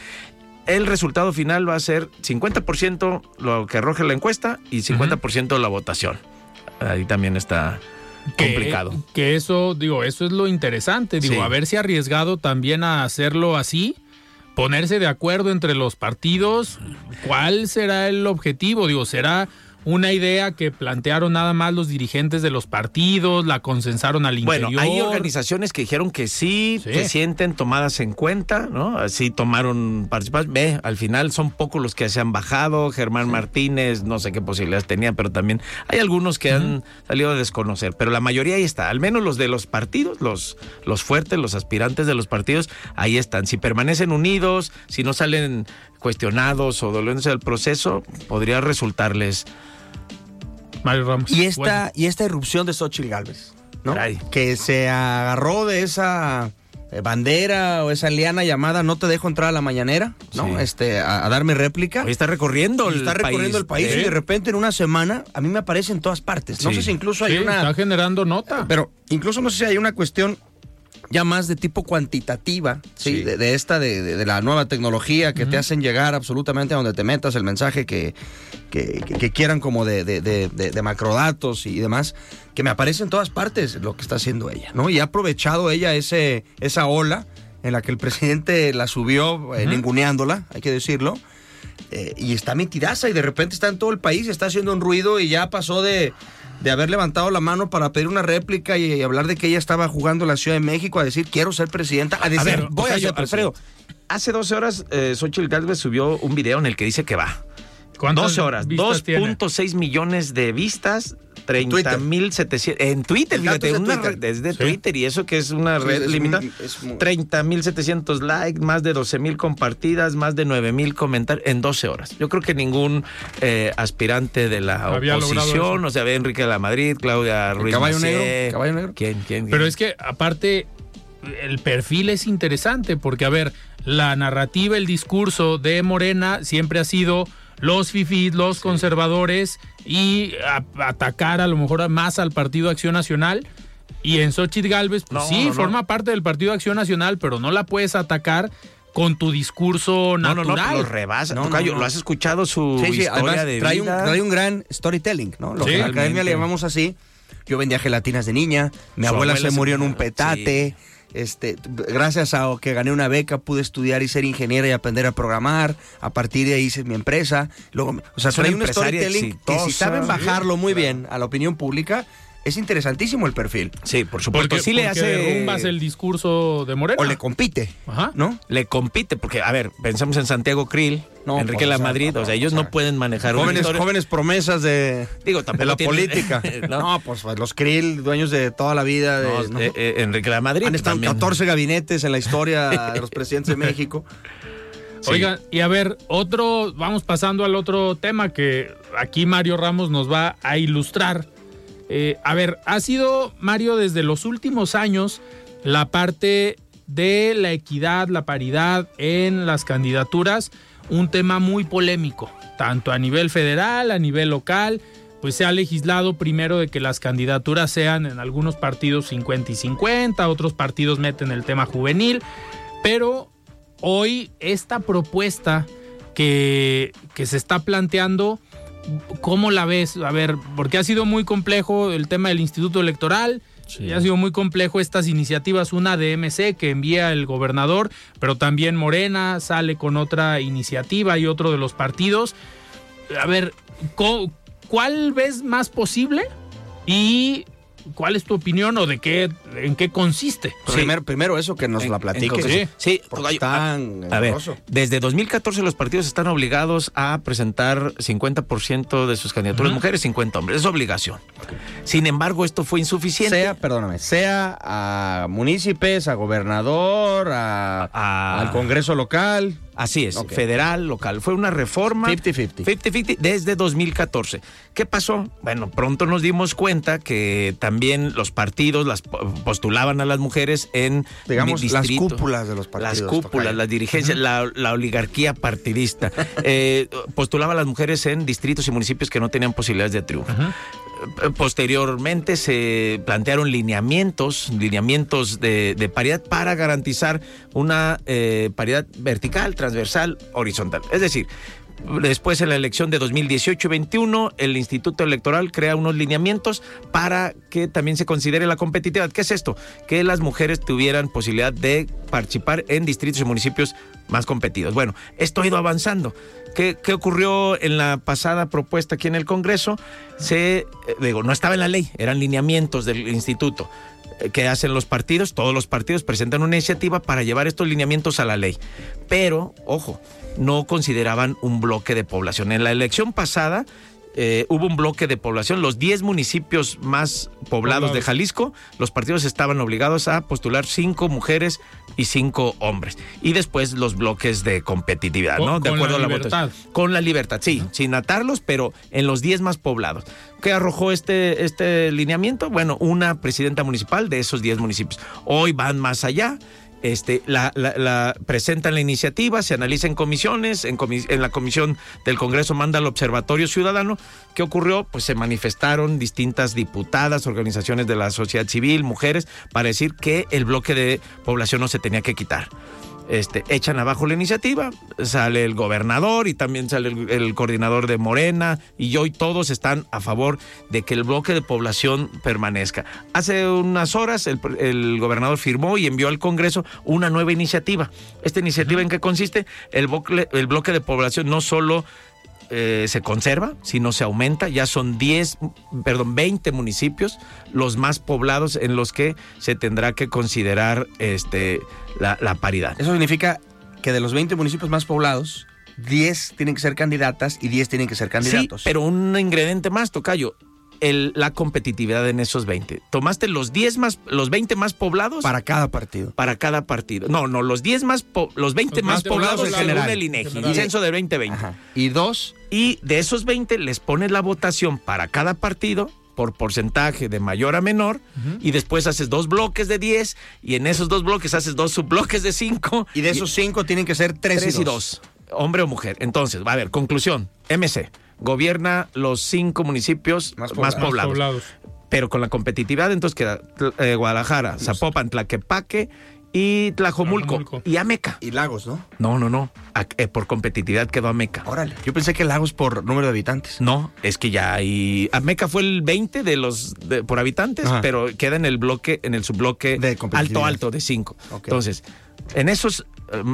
El resultado final va a ser 50% lo que arroje la encuesta y 50% la votación. Ahí también está que, complicado. Que eso, digo, eso es lo interesante. Digo, Sí. haberse arriesgado también a hacerlo así, ponerse de acuerdo entre los partidos, ¿cuál será el objetivo? Digo, ¿será una idea que plantearon nada más los dirigentes de los partidos, la consensaron al interior? Bueno, hay organizaciones que dijeron que sí, Sí. se sienten tomadas en cuenta, ¿no? Así tomaron participación. Ve, al final son pocos los que se han bajado. Germán Martínez, no sé qué posibilidades tenía, pero también hay algunos que han salido a desconocer. Pero la mayoría ahí está, al menos los de los partidos, los, los fuertes, los aspirantes de los partidos, ahí están. Si permanecen unidos, si no salen cuestionados o doliéndose del proceso, podría resultarles. Mario Ramos. Y esta, Bueno, y esta irrupción de Xochitl Galvez, ¿no? Caray. Que se agarró de esa eh, bandera o esa liana llamada No te dejo entrar a la mañanera, ¿no? Sí. Este, a, a darme réplica. Hoy está recorriendo el está recorriendo el país y de repente en una semana a mí me aparece en todas partes. No Sí. sé si incluso hay sí, una... está generando nota. Pero incluso no sé si hay una cuestión ya más de tipo cuantitativa, ¿sí? Sí. De, de esta, de, la nueva tecnología que te hacen llegar absolutamente a donde te metas el mensaje que, que, que- que quieran como de, de, de- de- de macrodatos y demás, que me aparece en todas partes lo que está haciendo ella, ¿no? Y ha aprovechado ella ese, esa ola en la que el presidente la subió eh, ninguneándola, hay que decirlo, eh, y está metidaza y de repente está en todo el país y está haciendo un ruido y ya pasó de, de haber levantado la mano para pedir una réplica y, hablar de que ella estaba jugando en la Ciudad de México a decir quiero ser presidenta, a decir A ver, voy a ser Alfredo, presidenta. hace 12 horas eh, Xochitl Galvez subió un video en el que dice que va. ¿Cuántas 12 horas, vistas tiene? 2.6 millones de vistas, 30 Twitter. mil 700. En Twitter, fíjate, es de una Twitter. red- es de Sí. Twitter y eso que es una Sí, red es limitada. muy- es muy- 30 mil 700 likes, más de 12 mil compartidas, más de 9 mil comentarios en 12 horas. Yo creo que ningún eh, aspirante de la Había oposición, o sea, ve Enrique de la Madrid, Claudia Ruiz caballo negro? ¿Caballo negro? ¿Quién? ¿Quién? Pero es que aparte el perfil es interesante porque a ver, la narrativa, el discurso de Morena siempre ha sido los fifís, los conservadores y a- atacar a lo mejor más al Partido Acción Nacional. Y en Xochitl Galvez, pues No, sí, no, no. forma parte del Partido Acción Nacional, pero no la puedes atacar con tu discurso No, no, natural. no, lo rebasa. No, Tocayo, no. ¿lo has escuchado su Sí, sí, historia además de trae un, trae un gran storytelling, ¿no? Lo Sí, que en la academia le llamamos así. Yo vendía gelatinas de niña, mi abuela, abuela se murió en un petate. Este, gracias a que gané una beca pude estudiar y ser ingeniera y aprender a programar. A partir de ahí hice mi empresa. Luego, o sea, Es una storytelling que si exitosa. saben bajarlo muy bien a la opinión pública, es interesantísimo el perfil. Sí, por supuesto. Porque, sí le porque hace. derrumbas el discurso de Morena. O le compite, Ajá. ¿no? Le compite, porque, a ver, pensamos en Santiago Krill, No, Enrique pues, La o sea, Madrid, no, o sea, ellos o sea, no pueden manejar Jóvenes, jóvenes promesas de, Digo, de la política. ¿no? ¿no? pues los Krill, dueños de toda la vida. De, No, ¿no? eh, eh, Enrique La Madrid. Han estado también. 14 gabinetes en la historia de los presidentes de México. Sí. Oigan, y a ver, otro, vamos pasando al otro tema que aquí Mario Ramos nos va a ilustrar. Eh, a ver, ha sido, Mario, desde los últimos años la parte de la equidad, la paridad en las candidaturas, un tema muy polémico, tanto a nivel federal, a nivel local, pues se ha legislado primero de que las candidaturas sean en algunos partidos 50 y 50, otros partidos meten el tema juvenil, pero hoy esta propuesta que, que se está planteando, ¿cómo la ves? A ver, porque ha sido muy complejo el tema del Instituto Electoral. Y ha sido muy complejo estas iniciativas, una de MC que envía el gobernador, pero también Morena sale con otra iniciativa y otro de los partidos. A ver, ¿cu- ¿cuál ves más posible? ¿Y cuál es tu opinión o de qué, en qué consiste? Primero, primero eso que nos En- la platique. sí, porque Tocayo, tan A ver, engorroso. desde 2014 los partidos están obligados a presentar 50% de sus candidaturas mujeres, 50 hombres. Es obligación. Sin embargo, esto fue insuficiente. Sea, perdóname, sea a municipios, a gobernador, a, A- al Congreso local. Así es, federal, local. Fue una reforma 50-50. 50-50 desde 2014. ¿Qué pasó? Bueno, pronto nos dimos cuenta que también los partidos las postulaban a las mujeres en Digamos, las cúpulas de los partidos, Las cúpulas, las dirigencias, la, la oligarquía partidista. Eh, postulaba a las mujeres en distritos y municipios que no tenían posibilidades de triunfo. Eh, Posteriormente se plantearon lineamientos, lineamientos de, de paridad para garantizar una eh, paridad vertical, transversal, horizontal. Es decir, después en la elección de 2018-21, el Instituto Electoral crea unos lineamientos para que también se considere la competitividad. ¿Qué es esto? Que las mujeres tuvieran posibilidad de participar en distritos y municipios más competidos. Bueno, esto ha ido avanzando. ¿Qué, qué ocurrió en la pasada propuesta aquí en el Congreso? Se, eh, digo, no estaba en la ley, eran lineamientos del instituto. Eh, ¿Qué hacen los partidos? Todos los partidos presentan una iniciativa para llevar estos lineamientos a la ley. Pero, ojo, no consideraban un bloque de población. En la elección pasada eh, hubo un bloque de población, los 10 municipios más poblados de Jalisco, los partidos estaban obligados a postular cinco mujeres y cinco hombres. Y después los bloques de competitividad, ¿no? De acuerdo la a la libertad. votación. Con la libertad, sí, sin atarlos, pero en los 10 más poblados. ¿Qué arrojó este, este lineamiento? Bueno, una presidenta municipal de esos 10 municipios. Hoy van más allá. Este, la, la- presentan la iniciativa, se analiza en comisiones, en, comi- en la comisión del Congreso manda al Observatorio Ciudadano. ¿Qué ocurrió? Pues se manifestaron distintas diputadas, organizaciones de la sociedad civil, mujeres, para decir que el bloque de población no se tenía que quitar este, echan abajo la iniciativa, sale el gobernador y también sale el, el coordinador de Morena y yo y todos están a favor de que el bloque de población permanezca. Hace unas horas el, el gobernador firmó y envió al Congreso una nueva iniciativa. ¿Esta iniciativa en qué consiste? El bloque, el bloque de población no solo eh, se conserva, sino se aumenta. Ya son 10, perdón, 20 municipios los más poblados en los que se tendrá que considerar este, la, la paridad. Eso significa que de los 20 municipios más poblados, 10 tienen que ser candidatas y 10 tienen que ser candidatos. Sí, pero un ingrediente más, Tocayo. El, la competitividad en esos 20. Tomaste los 10 más, los 20 más poblados Para cada partido. para cada partido. No, no, los 10 más, po- los 20 Los más más poblados poblados según general. el INEGI, General. el censo de 2020. Ajá. Y dos, Y de esos 20 les pones la votación para cada partido por porcentaje de mayor a menor y después haces dos bloques de 10 y en esos dos bloques haces dos subbloques de 5 y de esos 5 tienen que ser 3 3 y 2, hombre o mujer. Entonces, va a ver, conclusión, MC gobierna los cinco municipios Más más poblados. Pero con la competitividad, entonces queda eh, Guadalajara, Zapopan, Tlaquepaque y Tlajomulco, Tlajomulco. y Ameca. Y Lagos, ¿no? No, no, no. A- eh, por competitividad quedó Ameca. Órale. Yo pensé que Lagos por número de habitantes. No, es que ya hay. Ameca fue el 20 de los de- por habitantes, Ajá. pero queda en el bloque, en el subbloque De alto alto de 5. Ok. Entonces, en esos,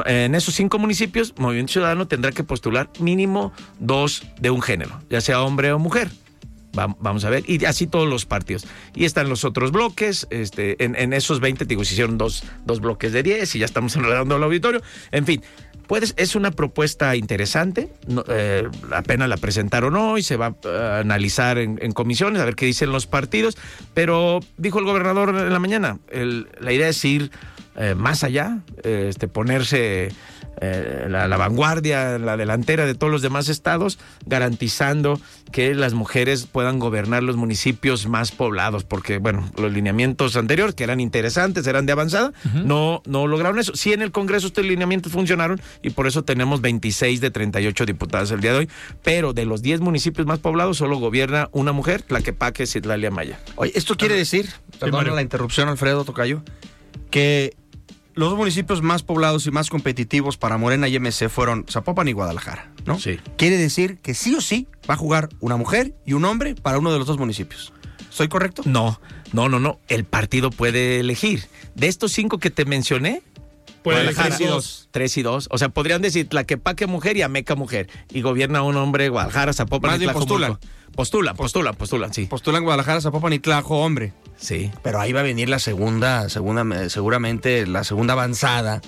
eh, en esos cinco municipios, Movimiento Ciudadano tendrá que postular mínimo dos de un género, ya sea hombre o mujer. Va- Vamos a ver, y así todos los partidos. Y están los otros bloques, este, en, esos 20, digo, se hicieron dos, dos bloques de 10 y ya estamos enredando el auditorio. En fin, puedes, es una propuesta interesante, eh, apenas la presentaron hoy, se va a analizar en, comisiones, a ver qué dicen los partidos, pero dijo el gobernador en la mañana, la idea es ir eh, más allá, eh, este, ponerse eh, la, la vanguardia, la delantera de todos los demás estados, garantizando que las mujeres puedan gobernar los municipios más poblados, porque bueno, los lineamientos anteriores, que eran interesantes, eran de avanzada, no, no lograron eso. Sí, en el Congreso estos lineamientos funcionaron y por eso tenemos 26 de 38 diputadas el día de hoy, pero de los 10 municipios más poblados solo gobierna una mujer, la que paque Citlalia Maya. Oye, esto quiere decir, perdona Mario. la interrupción, Alfredo Tocayo, que los dos municipios más poblados y más competitivos para Morena y MC fueron Zapopan y Guadalajara, ¿no? Sí. Quiere decir que sí o sí va a jugar una mujer y un hombre para uno de los dos municipios. ¿Soy correcto? No, no, no, no. El partido puede elegir. De estos cinco que te mencioné, Puede Guadalajara, elegir dos. Tres y dos. O sea, podrían decir Tlaquepaque mujer y Ameca mujer. Y gobierna un hombre Guadalajara, Zapopan Más y bien Tlajomulco. Postulan, postulan, postulan, sí. Postulan Guadalajara, Zapopan y Tlajo, hombre. Sí. Pero ahí va a venir la segunda, segunda, seguramente la segunda avanzada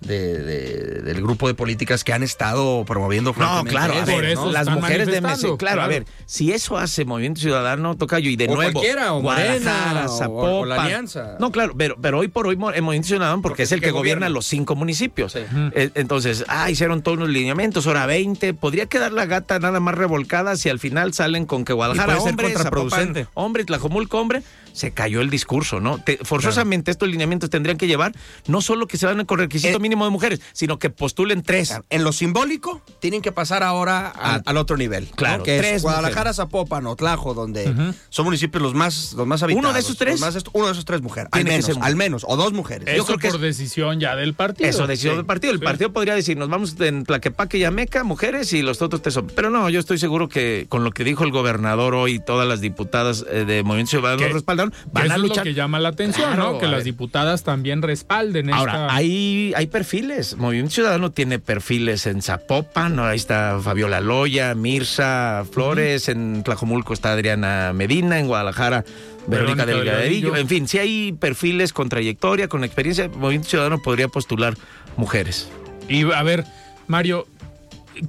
de- de- del grupo de políticas que han estado promoviendo No, claro, a eso, ver, ¿no? las mujeres de MC, claro, a ver, si eso hace Movimiento Ciudadano, Tocayo, y de O nuevo, cualquiera, o Morena, Guadalajara, o- o Zapopan. la Alianza. No, claro, pero, pero hoy por hoy el Movimiento Ciudadano, porque, Porque es el que, gobierna los cinco municipios. Eh, Entonces, ah, hicieron todos los lineamientos, hora 20, podría quedar la gata nada más revolcada si al final salen con que Guadalajara, hombre. Zapopan, hombre, Tlajomulco, hombre, se cayó el discurso, ¿no? Te- forzosamente estos lineamientos tendrían que llevar no solo que se van con requisito Eh, mínimo de mujeres, sino que postulen tres. En lo simbólico, tienen que pasar ahora al, al otro nivel. ¿no? Claro, que tres es Guadalajara, Zapopan, Otlajo, donde son municipios los más, los más habitados. ¿Uno de esos tres? más uno de esos tres mujeres. Al menos, ser mujer. al menos. O dos mujeres. Eso creo que por decisión ya del partido. Eso, decisión Sí. del partido. El Sí. partido podría decir, nos vamos en Tlaquepaque y Ameca, mujeres, y los otros tres hombres. Pero no, yo estoy seguro que con lo que dijo el gobernador hoy, todas las diputadas eh, de Movimiento Ciudadano Que- Que van eso a es lo luchar. que llama la atención, Claro, ¿no? Que las diputadas también respalden Ahora, esta... hay, hay perfiles. Movimiento Ciudadano tiene perfiles en Zapopan, ¿no? ahí está Fabiola Loya, Mirza Flores, en Tlajomulco está Adriana Medina, en Guadalajara Verónica Verónica Delgadillo. Delgadillo. En fin, si hay perfiles con trayectoria, con experiencia, Movimiento Ciudadano podría postular mujeres. Y a ver, Mario,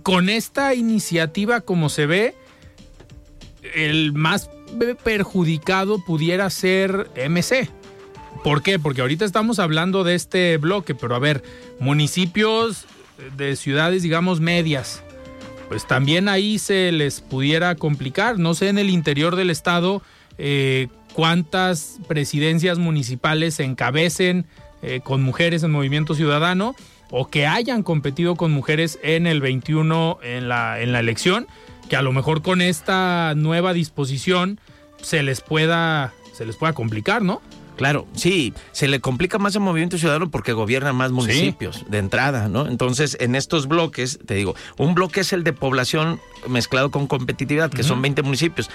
con esta iniciativa como se ve, el más perjudicado pudiera ser MC. ¿Por qué? Porque ahorita estamos hablando de este bloque, pero a ver, municipios de ciudades, digamos, medias, pues también ahí se les pudiera complicar. No sé en el interior del estado eh, cuántas presidencias municipales se encabecen eh, con mujeres en Movimiento Ciudadano o que hayan competido con mujeres en el 21 en la, en la elección, que a lo mejor con esta nueva disposición se les pueda, se les pueda complicar, ¿no? Claro, sí, se le complica más al Movimiento Ciudadano porque gobierna más municipios de entrada, ¿no? Entonces, en estos bloques, te digo, un bloque es el de población mezclado con competitividad, que son 20 municipios.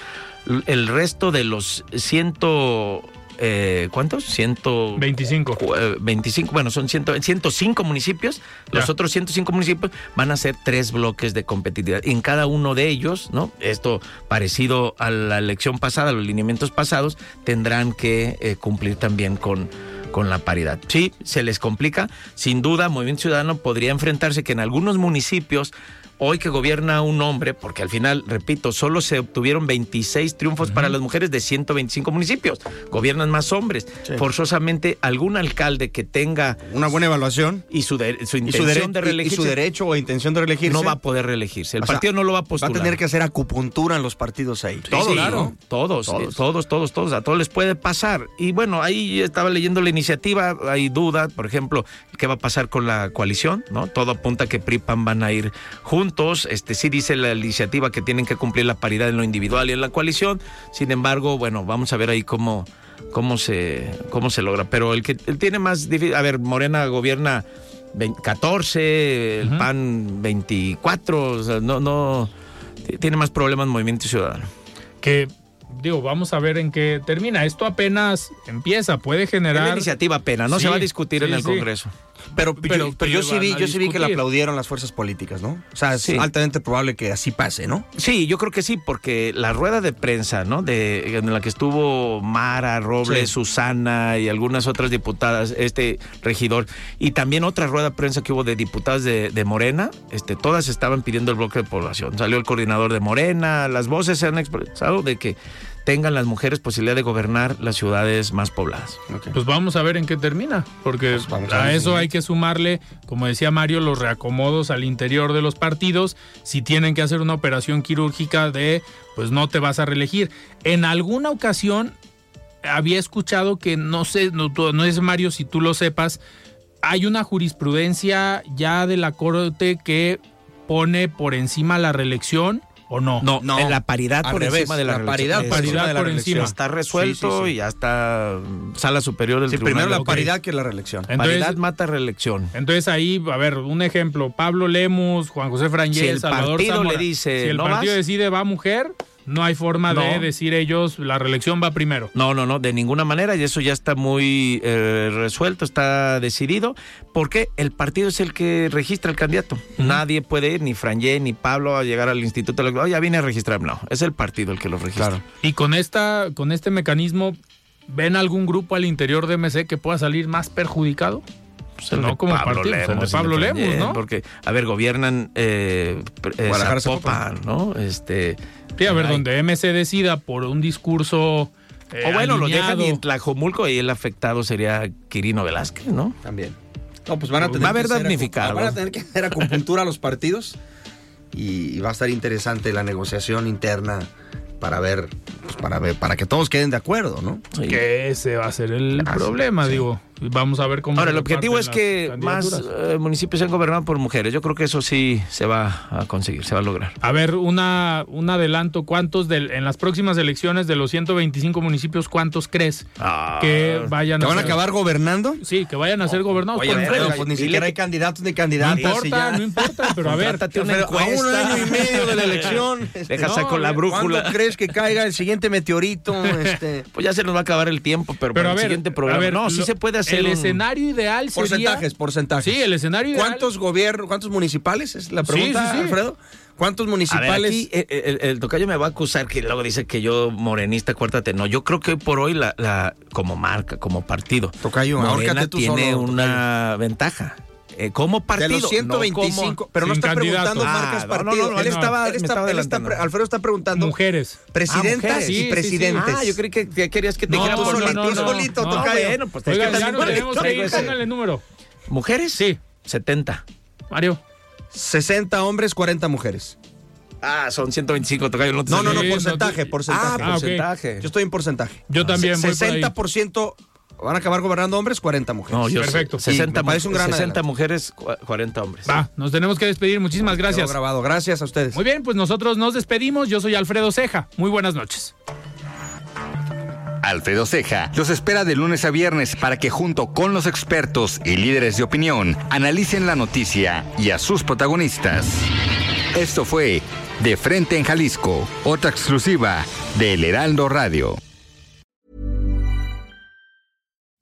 El resto de los ciento... eh, ¿Cuántos? Ciento... 25. cu- eh, 25, bueno, son 100, 105 municipios. Los Ya. otros 105 municipios van a ser tres bloques de competitividad. En cada uno de ellos, ¿no? Esto parecido a la elección pasada, a los lineamientos pasados, tendrán que eh, cumplir también con, con la paridad. Sí, se les complica. Sin duda, Movimiento Ciudadano podría enfrentarse que en algunos municipios hoy que gobierna un hombre, porque al final, repito, solo se obtuvieron 26 triunfos para las mujeres de 125 municipios. Gobiernan más hombres. Forzosamente, algún alcalde que tenga Una buena evaluación. y su, de- su Y intención su, de y- y reelegirse su derecho o intención de reelegirse. no va a poder reelegirse. El O sea, partido no lo va a Va postular. a tener que hacer acupuntura en los partidos ahí. Todos, claro. ¿no? todos, Todos. todos, todos, todos, todos, a todos les puede pasar. Y bueno, ahí estaba leyendo la iniciativa, hay duda, por ejemplo, qué va a pasar con la coalición, ¿no? Todo apunta que PRIPAN van a ir juntos. Este sí dice la iniciativa que tienen que cumplir la paridad en lo individual y en la coalición. Sin embargo, bueno, vamos a ver ahí cómo cómo se cómo se logra, pero el que el tiene más difícil, a ver, Morena gobierna 20 14, el PAN 24, o sea, no no tiene más problemas Movimiento Ciudadano. Que, digo, vamos a ver en qué termina. Esto apenas empieza, puede Es la generar... iniciativa pena, no Sí, se va a discutir en el sí. Congreso. Pero, Pero yo, pero yo sí vi, yo sí vi que le aplaudieron las fuerzas políticas, ¿no? O sea, es Sí. altamente probable que así pase, ¿no? Sí, yo creo que sí, porque la rueda de prensa, ¿no? De, en la que estuvo Mara, Robles, Sí. Susana y algunas otras diputadas, este regidor, y también otra rueda de prensa que hubo de diputadas de, de Morena, este, todas estaban pidiendo el bloque de población. Salió el coordinador de Morena, las voces se han expresado de que tengan las mujeres posibilidad de gobernar las ciudades más pobladas. Pues vamos a ver en qué termina, porque Pues a eso hay que sumarle, como decía Mario, los reacomodos al interior de los partidos, si tienen que hacer una operación quirúrgica de, pues no te vas a reelegir. En alguna ocasión había escuchado que, no sé, no, no es Mario si tú lo sepas, hay una jurisprudencia ya de la Corte que pone por encima la reelección o no. No, No, en la paridad al por revés, encima de la, la paridad Es- por encima de la por reelección. Está resuelto Sí, sí, sí. y ya está sala superior del Sí, tribunal. primero la paridad que la reelección. Entonces, paridad mata reelección. Entonces ahí, a ver, un ejemplo, Pablo Lemus, Juan José Frangel, Si el Salvador partido Zamora. le dice, si el "No partido vas", decide va mujer, no hay forma de decir ellos la reelección va primero. No, no, no, de ninguna manera, y eso ya está muy eh, resuelto, está decidido, porque el partido es el que registra el candidato. Nadie puede ir, ni Frangé, ni Pablo, a llegar al instituto electoral, "Oh, ya vine a registrar. No, es el partido el que lo registra. Claro. Y con esta, con este mecanismo, ¿ven algún grupo al interior de MC que pueda salir más perjudicado? Pues el No de como Pablo partido, el de Lemos, Pablo Lemos, ¿no? Porque, a ver, gobiernan eh, eh, Guadalajara, Zapopan, ¿no? Este, Sí, a ver, ay. donde MC decida por un discurso. eh, O bueno, lo dejan y en Tlajomulco y el afectado sería Quirino Velázquez, ¿no? También. No, pues van a tener Va a haber que hacer damnificado. Van a tener que hacer acupuntura a los partidos y va a estar interesante la negociación interna para ver, pues, para ver, para que todos queden de acuerdo, ¿no? Sí. Que ese va a ser el problema, digo. Vamos a ver cómo. Ahora, el objetivo es que más eh, municipios sean gobernados por mujeres. Yo creo que eso sí se va a conseguir, se va a lograr. A ver, una, un adelanto. ¿Cuántos del, en las próximas elecciones de los 125 municipios, cuántos crees Ah, que vayan ¿Que a van a acabar gobernando? Sí, que vayan a ser gobernados Oye, por mujeres. pues ni siquiera que- hay candidatos ni No candidatas. y importa, ya. no importa, pero a ver. Contrátate una a un año y medio de la elección. este, Deja no, saco la brújula. ¿Cuándo crees que caiga el siguiente meteorito? Este, Pues ya se nos va a acabar el tiempo, pero, Pero para a el ver, siguiente programa. a ver, no, sí lo- se puede hacer. El un- escenario ideal sería. porcentajes, porcentajes. Sí, el escenario ideal. ¿Cuántos gobiernos, cuántos municipales? Es la Sí, pregunta, sí, sí. Alfredo. ¿Cuántos A ver, municipales? aquí eh, eh, el, el tocayo me va a acusar que luego dice que yo morenista, acuérdate. No, yo creo que hoy por hoy, la, la, como marca, como partido, Tocayo, Morena ahórcate tú tiene solo, una ventaja. Eh, como partido. de los 125, no como- pero no está candidatos. preguntando Ah, marcas no, no, partidos. no, no, él no, estaba, él estaba él está-. Alfredo está preguntando Mujeres. presidentas Ah, mujeres. y Sí, sí, sí. presidentes. Ah, yo creí que, que querías que te No, dijera solito, no, tú no, solito, bueno, pues que ya nos tenemos que ir. Póngale el número. ¿Mujeres? Sí. 70. Mario. 60 hombres, 40 mujeres. Ah, son 125, tocayo. No, No, no, no, Sí, porcentaje, porcentaje. Ah, Ah, porcentaje. Yo estoy en porcentaje. Yo también voy por ahí. 60% van a acabar gobernando hombres, 40 mujeres. No, yo Perfecto. sé. 60, Y me parece un gran 60 adelanto. mujeres, cua- 40 hombres. Va, nos tenemos que despedir. Muchísimas gracias. grabado. Gracias a ustedes. Muy bien, pues nosotros nos despedimos. Yo soy Alfredo Ceja. Muy buenas noches. Alfredo Ceja los espera de lunes a viernes para que junto con los expertos y líderes de opinión analicen la noticia y a sus protagonistas. Esto fue De Frente en Jalisco, otra exclusiva de El Heraldo Radio.